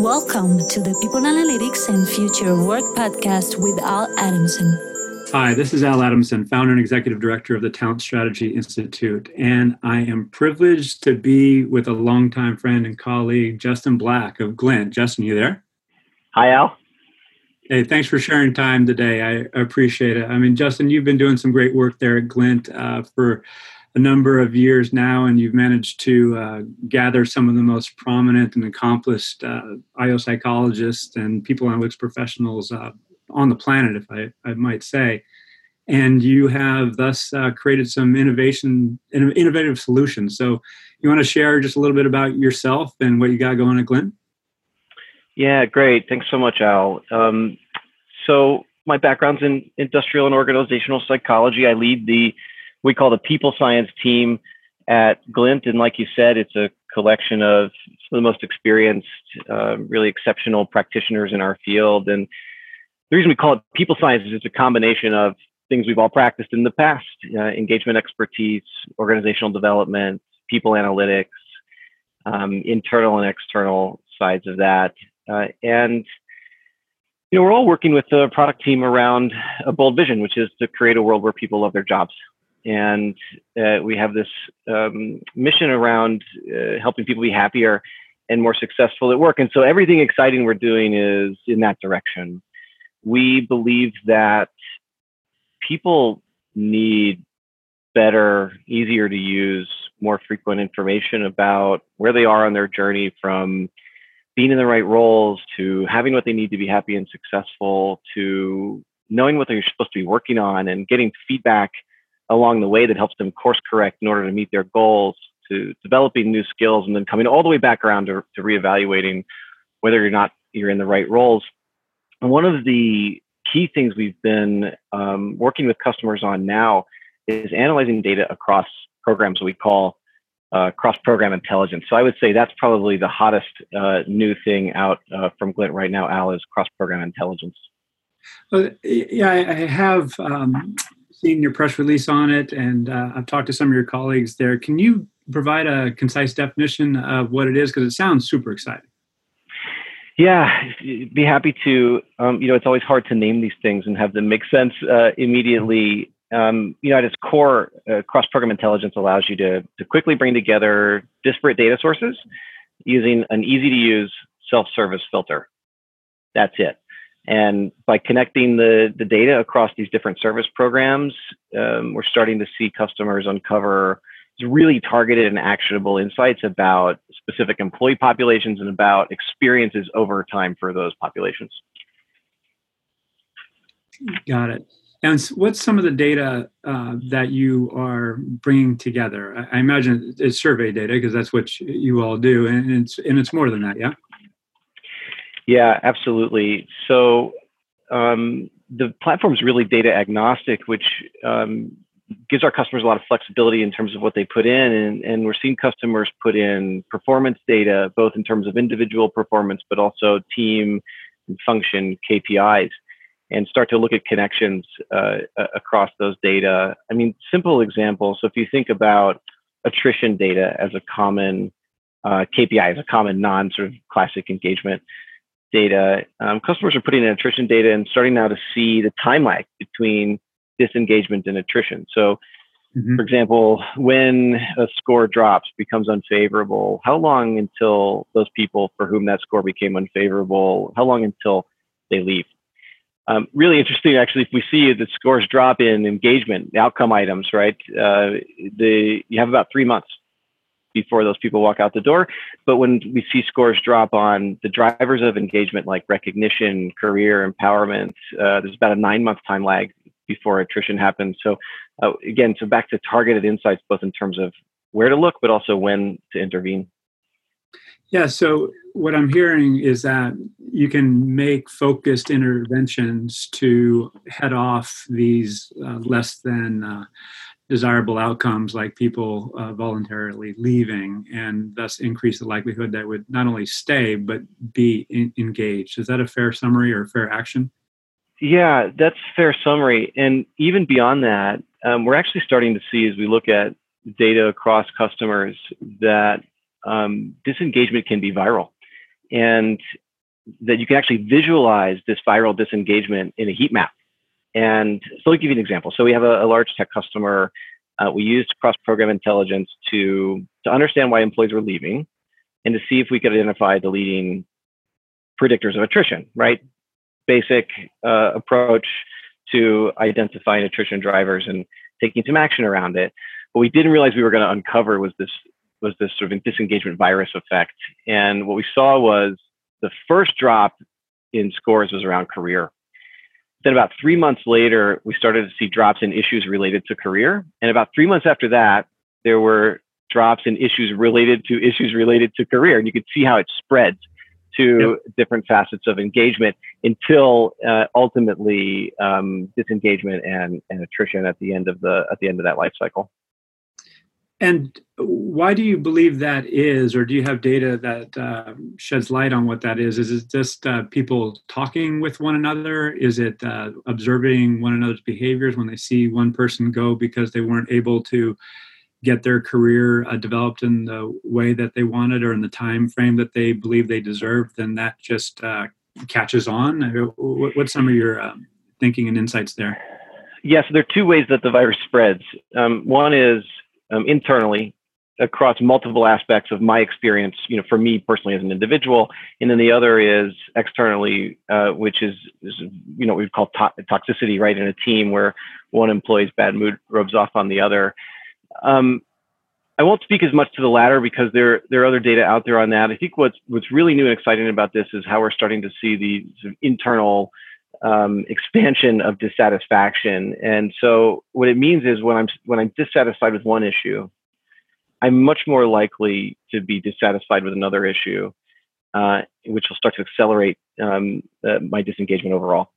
Welcome to the People Analytics and Future Work podcast with Al Adamson. Hi, this is Al Adamson, founder and executive director of the Talent Strategy Institute, and I am privileged to be with a longtime friend and colleague, Justin Black of Glint. Justin, you there? Hi, Al. Hey, thanks for sharing time today. I appreciate it. I mean, Justin, you've been doing some great work there at Glint uh, for a number of years now, and you've managed to uh, gather some of the most prominent and accomplished uh, IO psychologists and people analytics professionals uh, on the planet, if I, I, might say. And you have thus uh, created some innovation, innovative solutions. So, you want to share just a little bit about yourself and what you got going at Glint? Yeah, great. Thanks so much, Al. Um, so, my background's in industrial and organizational psychology. I lead the we call the people science team at Glint. And like you said, it's a collection of some of the most experienced, uh, really exceptional practitioners in our field. And the reason we call it people science is it's a combination of things we've all practiced in the past uh, engagement expertise, organizational development, people analytics, um, internal and external sides of that. Uh, and you know, we're all working with the product team around a bold vision, which is to create a world where people love their jobs and uh, we have this um, mission around uh, helping people be happier and more successful at work. And so everything exciting we're doing is in that direction. We believe that people need better, easier to use, more frequent information about where they are on their journey from being in the right roles to having what they need to be happy and successful to knowing what they're supposed to be working on and getting feedback along the way that helps them course correct in order to meet their goals, to developing new skills, and then coming all the way back around to, to reevaluating whether or not you're in the right roles. And one of the key things we've been um, working with customers on now is analyzing data across programs we call uh, cross-program intelligence. So I would say that's probably the hottest uh, new thing out uh, from Glint right now. Al is cross-program intelligence. Yeah, I have um, seen your press release on it, and uh, I've talked to some of your colleagues there. Can you provide a concise definition of what it is? Because it sounds super exciting. Yeah, be happy to. Um, you know, it's always hard to name these things and have them make sense uh, immediately. Um, you know, at its core, uh, cross-program intelligence allows you to, to quickly bring together disparate data sources using an easy-to-use self-service filter. That's it. And by connecting the, the data across these different service programs, um, we're starting to see customers uncover really targeted and actionable insights about specific employee populations and about experiences over time for those populations. Got it. And what's some of the data uh, that you are bringing together? I, I imagine it's survey data because that's what you all do, and it's and it's more than that, yeah. Yeah, absolutely. So um, the platform is really data agnostic, which um, gives our customers a lot of flexibility in terms of what they put in. And, and, we're seeing customers put in performance data, both in terms of individual performance, but also team and function KPIs, and start to look at connections uh, across those data. I mean, simple example. So if you think about attrition data as a common uh, KPI, as a common non sort of classic engagement data, um, customers are putting in attrition data and starting now to see the time lag between disengagement and attrition. So, mm-hmm. for example, when a score drops, becomes unfavorable, how long until those people for whom that score became unfavorable, how long until they leave? Um, really interesting, actually, if we see the scores drop in engagement, outcome items, right? Uh, the you have about three months before those people walk out the door. But when we see scores drop on the drivers of engagement, like recognition, career, empowerment, uh, there's about a nine month time lag before attrition happens. So uh, again, so back to targeted insights, both in terms of where to look, but also when to intervene. Yeah. So what I'm hearing is that you can make focused interventions to head off these uh, less than uh, desirable outcomes like people uh, voluntarily leaving and thus increase the likelihood that would not only stay but be in- engaged. Is that a fair summary or fair action? Yeah that's fair summary. And even beyond that um, we're actually starting to see as we look at data across customers that um, disengagement can be viral and that you can actually visualize this viral disengagement in a heat map. And so, let me give you an example. So, we have a, a large tech customer. Uh, we used cross program intelligence to, to understand why employees were leaving and to see if we could identify the leading predictors of attrition, right? Basic uh, approach to identifying attrition drivers and taking some action around it. What we didn't realize we were going to uncover was this was this sort of disengagement virus effect. And what we saw was the first drop in scores was around career. Then about three months later, we started to see drops in issues related to career. And about three months after that, there were drops in issues related to issues related to career. And you could see how it spreads to yep. different facets of engagement until uh, ultimately um, disengagement and, and attrition at the end of the at the end of that life cycle. And why do you believe that is, or do you have data that uh, sheds light on what that is? Is it just uh, people talking with one another? Is it uh, observing one another's behaviors when they see one person go because they weren't able to get their career uh, developed in the way that they wanted or in the time frame that they believe they deserve? Then that just uh, catches on. What's some of your um, thinking and insights there? Yes, there are two ways that the virus spreads. Um, one is um, internally across multiple aspects of my experience, you know, for me personally as an individual, and then the other is externally, uh, which is, is, you know, we call to- toxicity, right, in a team where one employee's bad mood rubs off on the other. Um, I won't speak as much to the latter because there there are other data out there on that. I think what's what's really new and exciting about this is how we're starting to see the internal um, expansion of dissatisfaction. And so what it means is when I'm when I'm dissatisfied with one issue, I'm much more likely to be dissatisfied with another issue, uh, which will start to accelerate um, uh, my disengagement overall.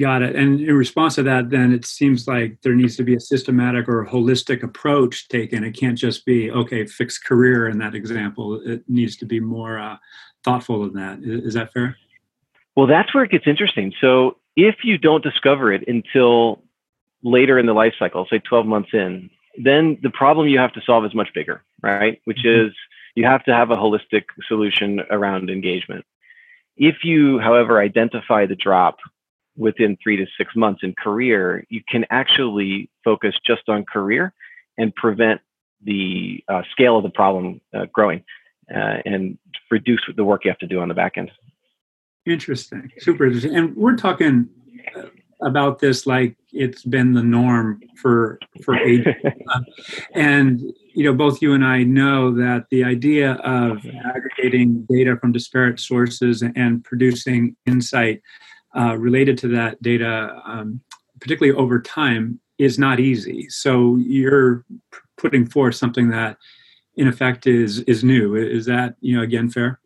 Got it. And in response to that, then it seems like there needs to be a systematic or holistic approach taken. It can't just be, okay, fix career in that example. It needs to be more uh, thoughtful than that. Is, is that fair? Well, that's where it gets interesting. So if you don't discover it until later in the life cycle, say 12 months in, then the problem you have to solve is much bigger, right? Which mm-hmm. is you have to have a holistic solution around engagement. If you, however, identify the drop within three to six months in career, you can actually focus just on career and prevent the uh, scale of the problem uh, growing uh, and reduce the work you have to do on the back end. Interesting, super interesting. And we're talking uh, about this like it's been the norm for for ages. and you know, both you and I know that the idea of aggregating data from disparate sources and producing insight uh, related to that data, um, particularly over time, is not easy. So you're putting forth something that, in effect, is is new. Is that you know again fair?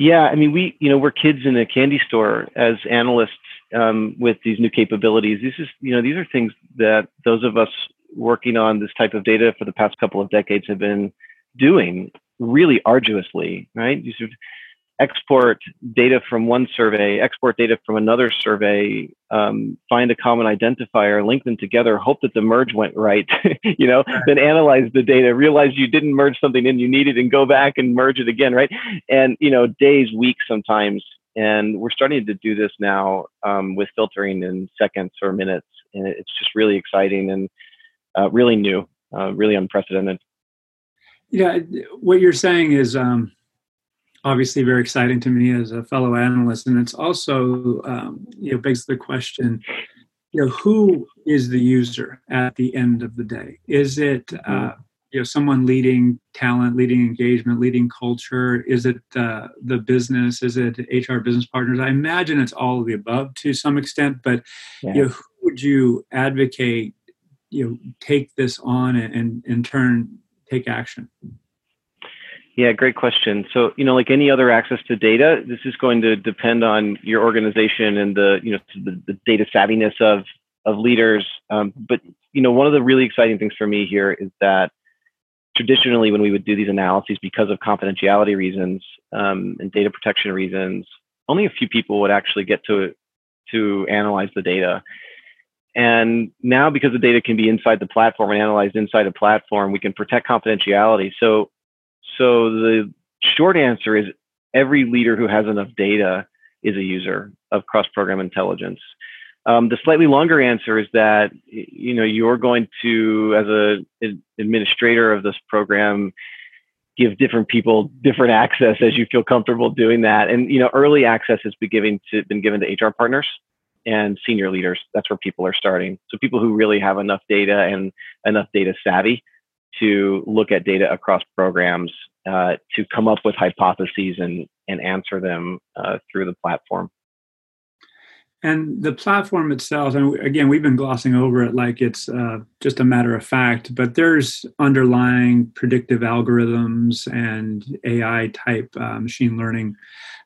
Yeah, I mean, we, you know, we're kids in a candy store as analysts um, with these new capabilities. This is, you know, these are things that those of us working on this type of data for the past couple of decades have been doing really arduously, right? These are export data from one survey, export data from another survey, um, find a common identifier, link them together, hope that the merge went right, you know, right. then analyze the data, realize you didn't merge something in you needed and go back and merge it again, right? And, you know, days, weeks sometimes. And we're starting to do this now um, with filtering in seconds or minutes. And it's just really exciting and uh, really new, uh, really unprecedented. Yeah, what you're saying is, um, obviously very exciting to me as a fellow analyst, and it's also um, you know begs the question, you know, who is the user at the end of the day? Is it uh, mm-hmm. you know someone leading talent, leading engagement, leading culture? Is it uh, the business? Is it HR business partners? I imagine it's all of the above to some extent, but yeah. you know, who would you advocate? You know, take this on and, and in turn take action. Yeah, great question. So, you know, like any other access to data, this is going to depend on your organization and the, you know, the, the data savviness of of leaders. Um, but you know, one of the really exciting things for me here is that traditionally, when we would do these analyses, because of confidentiality reasons um, and data protection reasons, only a few people would actually get to to analyze the data. And now, because the data can be inside the platform and analyzed inside a platform, we can protect confidentiality. So so the short answer is every leader who has enough data is a user of cross-program intelligence. Um, the slightly longer answer is that you know you're going to, as an administrator of this program, give different people different access as you feel comfortable doing that. And you know, early access has been given to been given to HR partners and senior leaders. That's where people are starting. So people who really have enough data and enough data savvy to look at data across programs uh, to come up with hypotheses and and answer them uh, through the platform. And the platform itself, and again, we've been glossing over it like it's uh, just a matter of fact, but there's underlying predictive algorithms and AI type uh, machine learning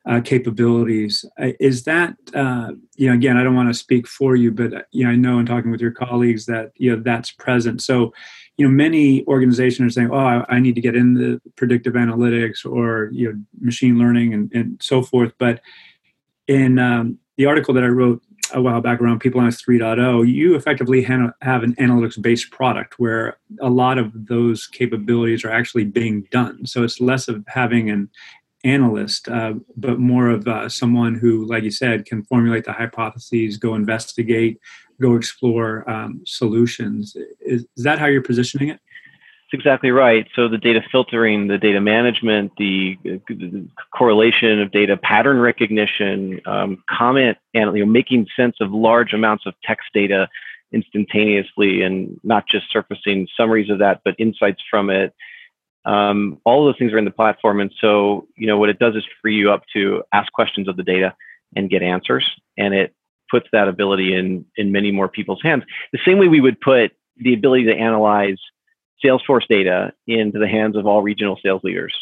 uh, capabilities. Is that, uh, you know, again, I don't want to speak for you, but, uh, you know, I know in talking with your colleagues that, you know, that's present. So, you know, many organizations are saying, oh, I, I need to get into predictive analytics or, you know, machine learning and, and so forth. But in, um, the article that I wrote a while back around People Analytics 3.0, you effectively have an analytics based product where a lot of those capabilities are actually being done. So it's less of having an analyst, uh, but more of uh, someone who, like you said, can formulate the hypotheses, go investigate, go explore um, solutions. Is, is that how you're positioning it? Exactly right. So the data filtering, the data management, the, the correlation of data, pattern recognition, um, comment, and you know, making sense of large amounts of text data instantaneously, and not just surfacing summaries of that, but insights from it. Um, all those things are in the platform, and so you know what it does is free you up to ask questions of the data and get answers, and it puts that ability in in many more people's hands. The same way we would put the ability to analyze Salesforce data into the hands of all regional sales leaders,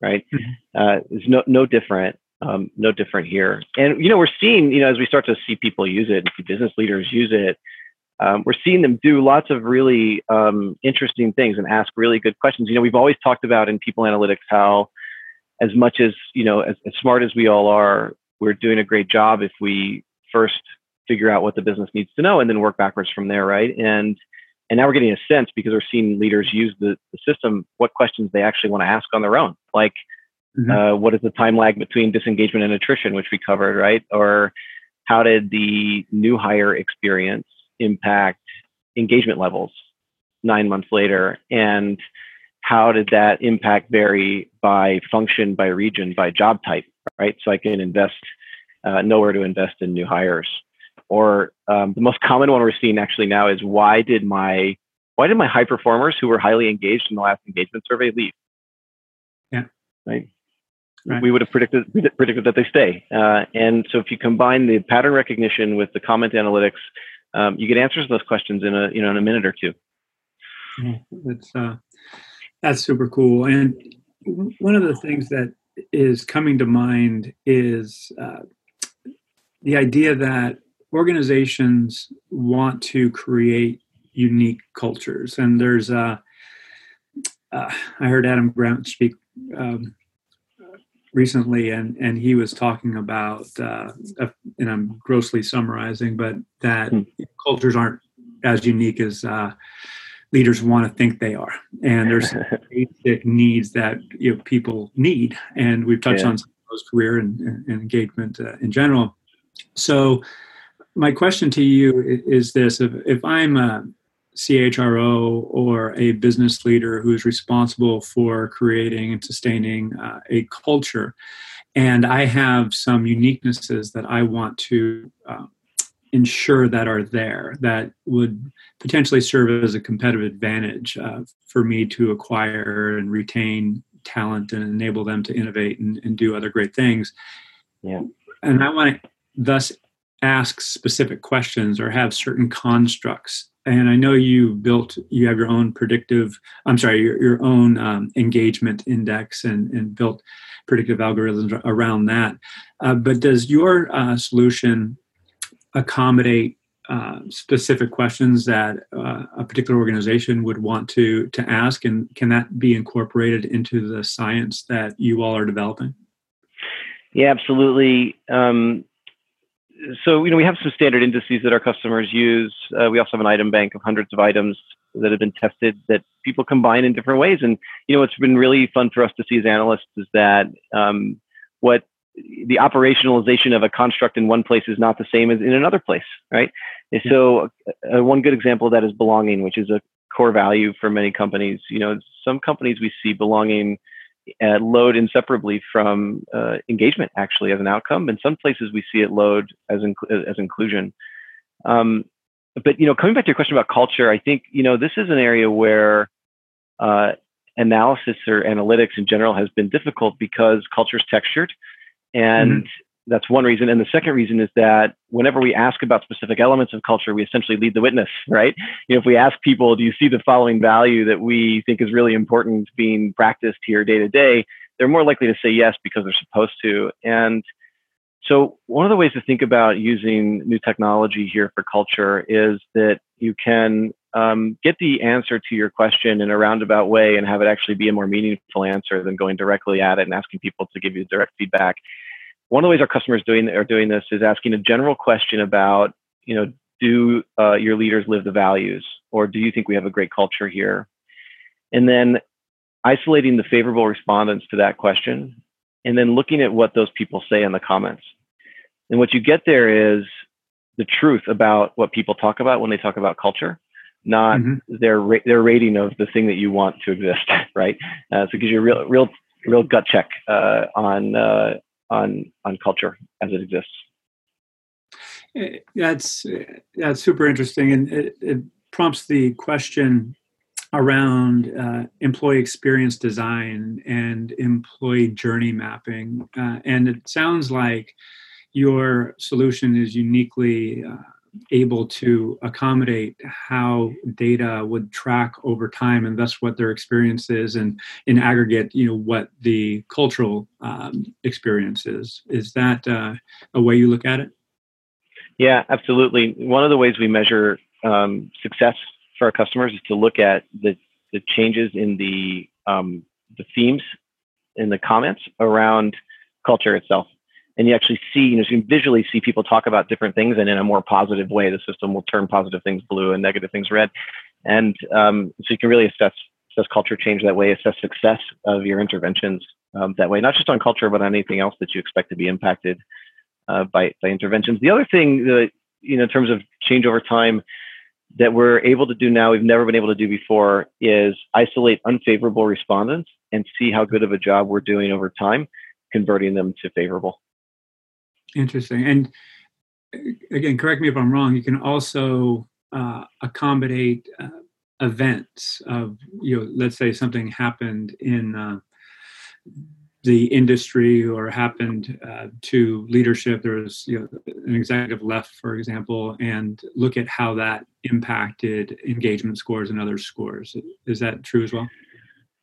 right? Mm-hmm. Uh, it's no no different, um, no different here. And you know, we're seeing, you know, as we start to see people use it, and see business leaders use it, um, we're seeing them do lots of really um, interesting things and ask really good questions. You know, we've always talked about in people analytics how, as much as you know, as, as smart as we all are, we're doing a great job if we first figure out what the business needs to know and then work backwards from there, right? And and now we're getting a sense because we're seeing leaders use the, the system, what questions they actually want to ask on their own. Like, mm-hmm. uh, what is the time lag between disengagement and attrition, which we covered, right? Or how did the new hire experience impact engagement levels nine months later? And how did that impact vary by function, by region, by job type, right? So I can invest, uh, know where to invest in new hires or um, the most common one we're seeing actually now is why did my why did my high performers who were highly engaged in the last engagement survey leave? Yeah, right. right. We would have predicted predicted that they stay. Uh, and so if you combine the pattern recognition with the comment analytics, um, you get answers to those questions in a you know in a minute or two. Yeah, that's uh, that's super cool. And one of the things that is coming to mind is uh, the idea that organizations want to create unique cultures, and there's uh, uh, I heard Adam Grant speak um, recently, and and he was talking about, uh, and I'm grossly summarizing, but that hmm. cultures aren't as unique as uh, leaders want to think they are, and there's basic needs that you know, people need, and we've touched yeah. on those career and, and engagement uh, in general. So my question to you is this. If, if i'm a chro or a business leader who's responsible for creating and sustaining uh, a culture and i have some uniquenesses that i want to uh, ensure that are there that would potentially serve as a competitive advantage uh, for me to acquire and retain talent and enable them to innovate and, and do other great things. Yeah. And i want to thus ask specific questions or have certain constructs. And i know you built you have your own predictive i'm sorry your, your own um, engagement index and, and built predictive algorithms around that. Uh, but does your uh, solution accommodate uh, specific questions that uh, a particular organization would want to to ask? And can that be incorporated into the science that you all are developing? Yeah absolutely. Um, so you know we have some standard indices that our customers use. Uh, we also have an item bank of hundreds of items that have been tested that people combine in different ways. And you know what's been really fun for us to see as analysts is that um, what the operationalization of a construct in one place is not the same as in another place, right? And so, uh, one good example of that is belonging, which is a core value for many companies. You know, some companies we see belonging uh, load inseparably from uh, engagement actually as an outcome. In some places we see it load as as inclusion. Um, but you know, coming back to your question about culture, I think you know this is an area where uh, analysis or analytics in general has been difficult because culture is textured, and mm-hmm that's one reason. And the second reason is that whenever we ask about specific elements of culture, we essentially lead the witness, right? You know, if we ask people, do you see the following value that we think is really important being practiced here day to day? They're more likely to say yes because they're supposed to. And so one of the ways to think about using new technology here for culture is that you can um, get the answer to your question in a roundabout way and have it actually be a more meaningful answer than going directly at it and asking people to give you direct feedback one of the ways our customers doing are doing this is asking a general question about, you know, do uh, your leaders live the values, or do you think we have a great culture here? And then isolating the favorable respondents to that question, and then looking at what those people say in the comments. And what you get there is the truth about what people talk about when they talk about culture, not mm-hmm. their ra- their rating of the thing that you want to exist, right? Uh, so it gives you a real real real gut check uh, on uh, on on culture as it exists. Eh, that's that's super interesting, and it, it prompts the question around uh, employee experience design and employee journey mapping. Uh, and it sounds like your solution is uniquely uh, able to accommodate how data would track over time and thus what their experience is and in aggregate you know what the cultural um, experience is. Is that uh, a way you look at it? Yeah absolutely. One of the ways we measure um, success for our customers is to look at the, the changes in the um, the themes in the comments around culture itself and you actually see, you know, you can visually see people talk about different things, and in a more positive way, the system will turn positive things blue and negative things red, and um, so you can really assess assess culture change that way, assess success of your interventions um, that way, not just on culture, but on anything else that you expect to be impacted uh, by by interventions. The other thing that you know, in terms of change over time, that we're able to do now, we've never been able to do before, is isolate unfavorable respondents and see how good of a job we're doing over time converting them to favorable. Interesting. And again, correct me if I'm wrong. You can also uh, accommodate uh, events of you know, let's say something happened in uh, the industry or happened uh, to leadership. There was you know, an executive left, for example, and look at how that impacted engagement scores and other scores. Is that true as well?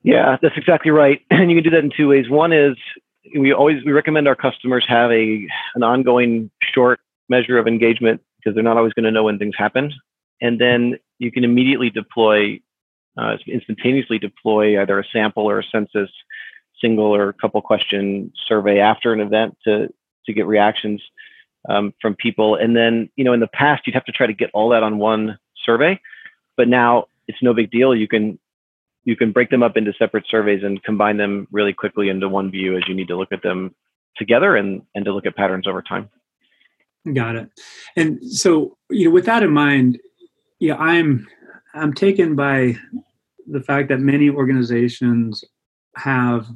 Yeah, that's exactly right. And you can do that in two ways. One is we always we recommend our customers have a an ongoing short measure of engagement because they're not always going to know when things happen. And then you can immediately deploy uh, instantaneously deploy either a sample or a census single or couple question survey after an event to to get reactions um, from people. And then you know in the past you'd have to try to get all that on one survey but now it's no big deal. You can you can break them up into separate surveys and combine them really quickly into one view as you need to look at them together and, and to look at patterns over time. Got it. And so, you know, with that in mind, yeah, I'm I'm taken by the fact that many organizations have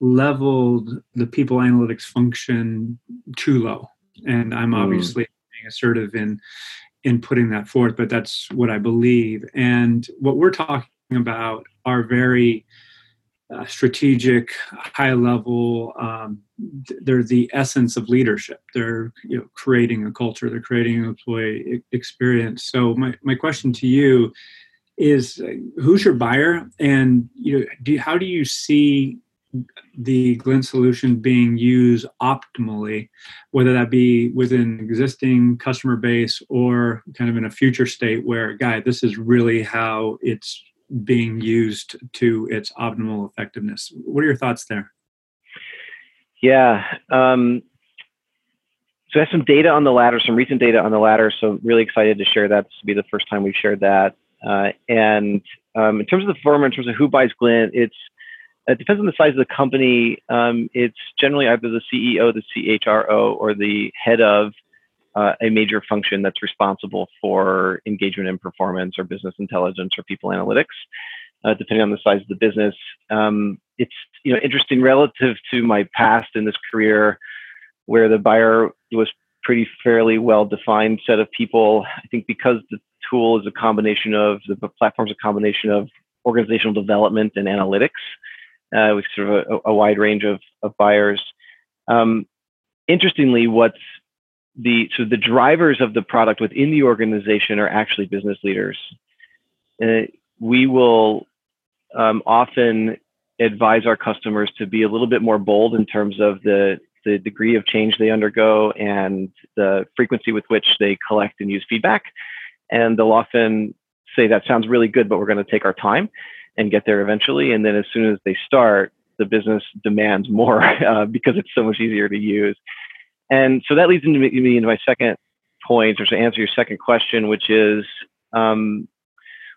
leveled the people analytics function too low. And I'm hmm. obviously mm. being assertive in in putting that forth, but that's what I believe. And what we're talking about are very uh, strategic, high level. Um, they're the essence of leadership. They're you know, creating a culture. They're creating an employee experience. So my, my question to you is, uh, who's your buyer, and you know, do, how do you see the Glint solution being used optimally, whether that be within existing customer base or kind of in a future state where, guy, this is really how it's being used to its optimal effectiveness. What are your thoughts there? Yeah. Um, so I have some data on the latter, some recent data on the latter. So really excited to share that. This will be the first time we've shared that. Uh, and um, in terms of the former, in terms of who buys Glint, it's it depends on the size of the company. Um, it's generally either the CEO, the CHRO, or the head of uh, a major function that's responsible for engagement and performance or business intelligence or people analytics, uh, depending on the size of the business. Um, it's you know interesting relative to my past in this career, where the buyer was pretty fairly well defined set of people. I think because the tool is a combination of the platform's a combination of organizational development and analytics uh, with sort of a, a, wide range of, of buyers. Um, interestingly, what's the so the drivers of the product within the organization are actually business leaders. Uh, we will um, often advise our customers to be a little bit more bold in terms of the the degree of change they undergo and the frequency with which they collect and use feedback. And they'll often say that sounds really good, but we're going to take our time and get there eventually. And then as soon as they start, the business demands more uh, because it's so much easier to use. And so that leads into me into my second point, or to answer your second question, which is um,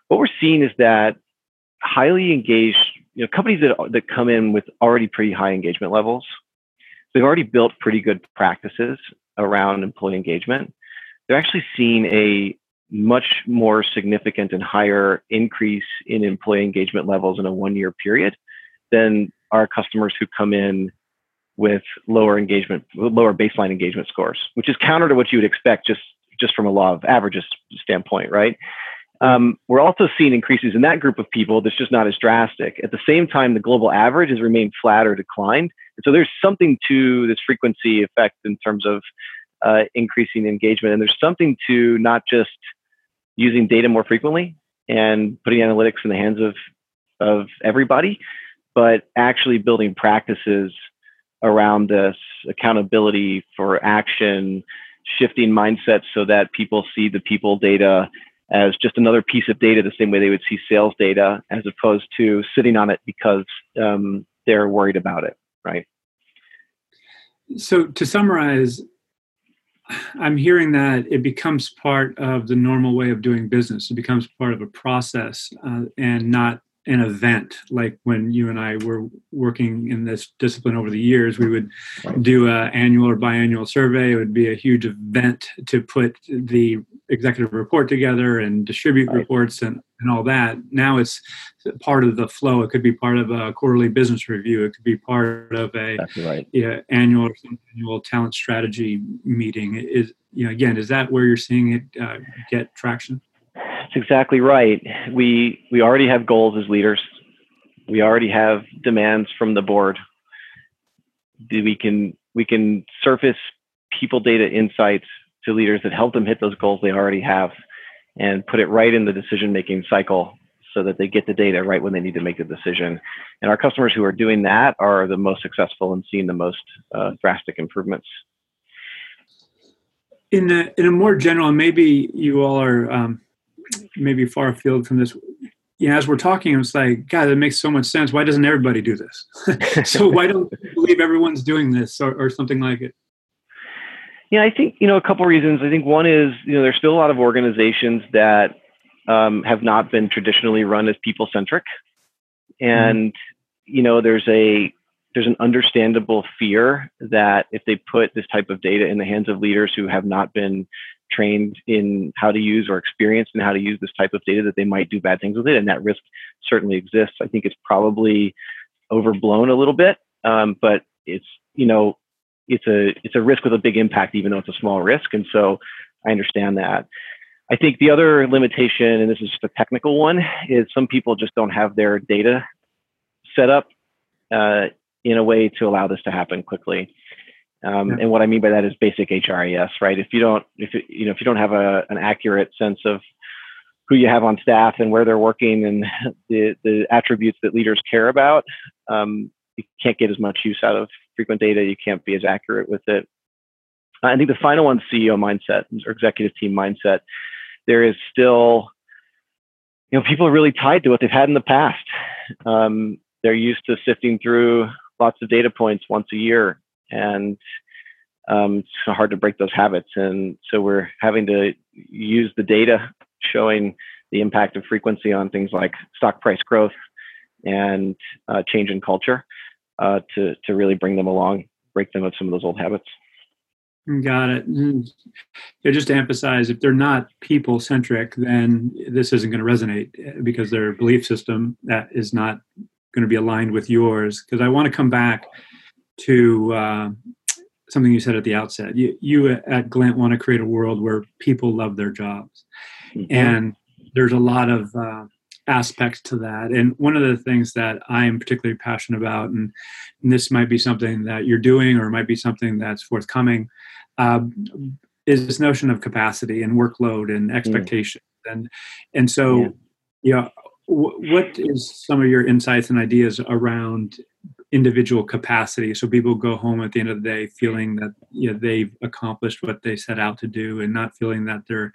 what we're seeing is that highly engaged, you know, companies that that come in with already pretty high engagement levels, they've already built pretty good practices around employee engagement. They're actually seeing a much more significant and higher increase in employee engagement levels in a one year period than our customers who come in with lower engagement, lower baseline engagement scores, which is counter to what you would expect just just from a law of averages standpoint, right? Um, we're also seeing increases in that group of people that's just not as drastic. At the same time, the global average has remained flat or declined. And so there's something to this frequency effect in terms of uh, increasing engagement. And there's something to not just using data more frequently and putting analytics in the hands of, of everybody, but actually building practices around this accountability for action, shifting mindsets so that people see the people data as just another piece of data the same way they would see sales data as opposed to sitting on it because um, they're worried about it right? So to summarize i'm hearing that it becomes part of the normal way of doing business. It becomes part of a process uh, and not an event like when you and i were working in this discipline over the years we would do an annual or biannual survey. It would be a huge event to put the executive report together and distribute right. reports and, and all that. Now it's part of the flow. It could be part of a quarterly business review. It could be part of a right. yeah, annual or annual talent strategy meeting. Is you know again is that where you're seeing it uh, get traction that's exactly right. We we already have goals as leaders. We already have demands from the board. We can we can surface people data insights to leaders that help them hit those goals they already have and put it right in the decision making cycle so that they get the data right when they need to make the decision. And our customers who are doing that are the most successful and seeing the most uh, drastic improvements. In a, in a more general, maybe you all are um, maybe far afield from this yeah, as we're talking, it's like, God, that makes so much sense. Why doesn't everybody do this? so why don't you believe everyone's doing this or, or something like it? Yeah, I think, you know, a couple reasons. I think one is, you know, there's still a lot of organizations that um, have not been traditionally run as people centric. And, mm-hmm. you know, there's a, there's an understandable fear that if they put this type of data in the hands of leaders who have not been trained in how to use or experienced in how to use this type of data that they might do bad things with it and that risk certainly exists. I think it's probably overblown a little bit um, but it's you know it's a it's a risk with a big impact even though it's a small risk and so i understand that. I think the other limitation and this is just a technical one is some people just don't have their data set up uh, in a way to allow this to happen quickly um, yeah. And what I mean by that is basic HRIS, right? If you don't, if you know, if you don't have a, an accurate sense of who you have on staff and where they're working and the, the attributes that leaders care about, um, you can't get as much use out of frequent data. You can't be as accurate with it. I think the final one, CEO mindset or executive team mindset. There is still, you know, people are really tied to what they've had in the past. Um, they're used to sifting through lots of data points once a year and um, it's hard to break those habits. And so we're having to use the data showing the impact of frequency on things like stock price growth and uh, change in culture uh, to to really bring them along, break them of some of those old habits. Got it. Mm. Yeah, just to emphasize, if they're not people centric, then this isn't going to resonate eh, because their belief system that is not going to be aligned with yours. Because I want to come back to uh, something you said at the outset. You, you at Glint want to create a world where people love their jobs, mm-hmm. and there's a lot of uh, aspects to that. And one of the things that I am particularly passionate about, and, and this might be something that you're doing or might be something that's forthcoming, uh, is this notion of capacity and workload and expectation. Mm. And and so, yeah. you know, w- what is some of your insights and ideas around individual capacity. So people go home at the end of the day feeling that you know they've accomplished what they set out to do and not feeling that they're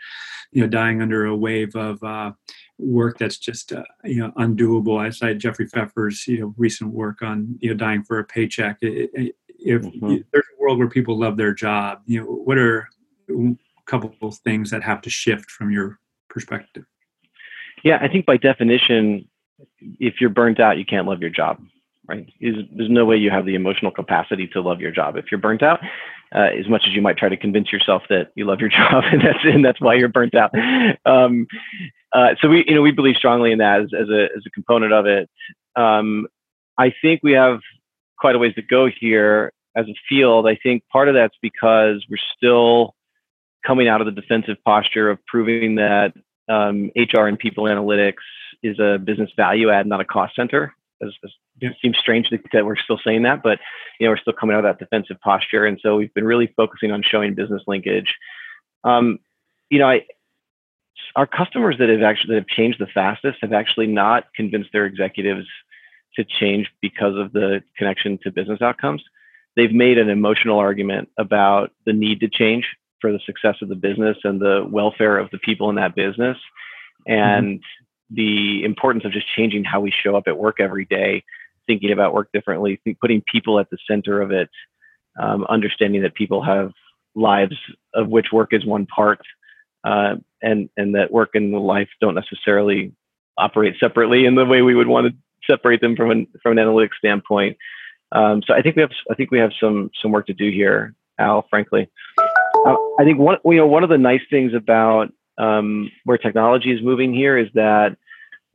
you know dying under a wave of uh, work that's just uh, you know undoable. I cite jeffrey pfeffer's you know recent work on you know dying for a paycheck. It, it, if mm-hmm. there's a world where people love their job. You know what are a couple of things that have to shift from your perspective? Yeah i think by definition if you're burnt out you can't love your job right? there's no way you have the emotional capacity to love your job if you're burnt out. Uh, as much as you might try to convince yourself that you love your job, and that's and that's why you're burnt out. Um, uh, so we, you know, we believe strongly in that as, as a as a component of it. Um, I think we have quite a ways to go here as a field. I think part of that's because we're still coming out of the defensive posture of proving that um, HR and people analytics is a business value add, not a cost center as, as it seems strange that, we're still saying that, but you know we're still coming out of that defensive posture, and so we've been really focusing on showing business linkage. Um, you know, I, our customers that have actually that have changed the fastest have actually not convinced their executives to change because of the connection to business outcomes. They've made an emotional argument about the need to change for the success of the business and the welfare of the people in that business. Mm-hmm. And mm-hmm the importance of just changing how we show up at work every day, thinking about work differently, putting people at the center of it, um, understanding that people have lives of which work is one part, uh, and and that work and life don't necessarily operate separately in the way we would want to separate them from an from an analytics standpoint. Um, so I think we have I think we have some some work to do here, Al. Frankly, uh, I think one you know one of the nice things about um, where technology is moving here is that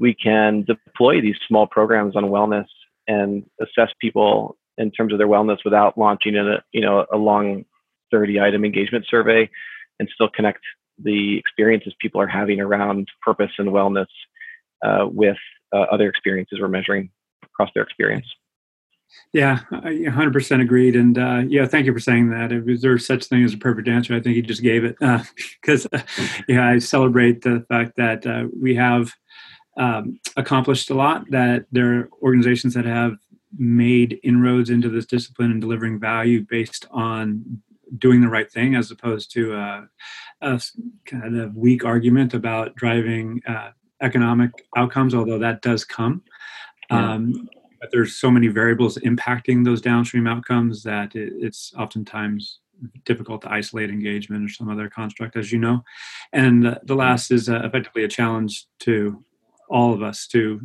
we can deploy these small programs on wellness and assess people in terms of their wellness without launching a you know a long 30 item engagement survey and still connect the experiences people are having around purpose and wellness uh, with uh, other experiences we're measuring across their experience. Yeah, I 100% agreed. And uh, yeah, thank you for saying that. If there's such thing as a perfect answer, I think you just gave it. Because uh, yeah, I celebrate the fact that uh, we have um, accomplished a lot, that there are organizations that have made inroads into this discipline and delivering value based on doing the right thing as opposed to uh, a kind of weak argument about driving uh, economic outcomes, although that does come. Yeah. Um, but there's so many variables impacting those downstream outcomes that it, it's oftentimes difficult to isolate engagement or some other construct, as you know. And the last is uh, effectively a challenge to all of us to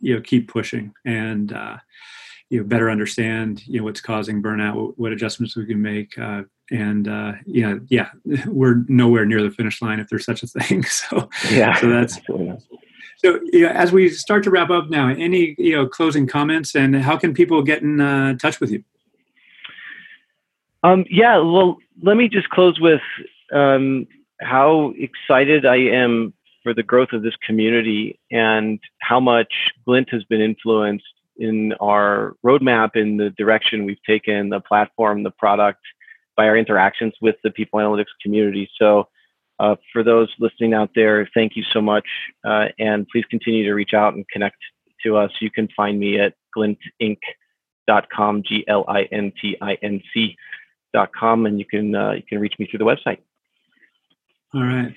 you know keep pushing and uh, you know better understand you know what's causing burnout, what, adjustments we can make. Uh, and uh, know, yeah, we're nowhere near the finish line if there's such a thing. So yeah, so that's so, you know, as we start to wrap up now, any you know closing comments, and how can people get in uh, touch with you? Um, yeah, well, let me just close with um, how excited I am for the growth of this community and how much Glint has been influenced in our roadmap, in the direction we've taken, the platform, the product, by our interactions with the people analytics community. So uh, for those listening out there, thank you so much. Uh, and please continue to reach out and connect to us. You can find me at glintinc.com, G L I N T I N C.com, and you can, uh, you can reach me through the website. All right.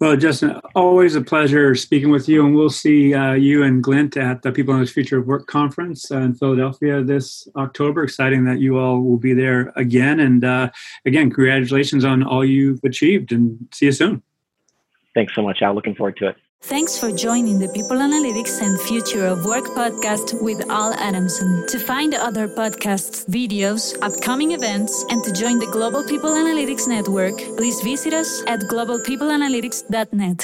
Well, Justin, always a pleasure speaking with you, and we'll see uh, you and Glint at the People in the Future of Work conference uh, in Philadelphia this October. Exciting that you all will be there again. And uh, again, congratulations on all you've achieved, and see you soon. Thanks so much, Al. Looking forward to it. Thanks for joining the People Analytics and Future of Work podcast with Al Adamson. To find other podcasts, videos, upcoming events, and to join the Global People Analytics Network, please visit us at globalpeopleanalytics.net.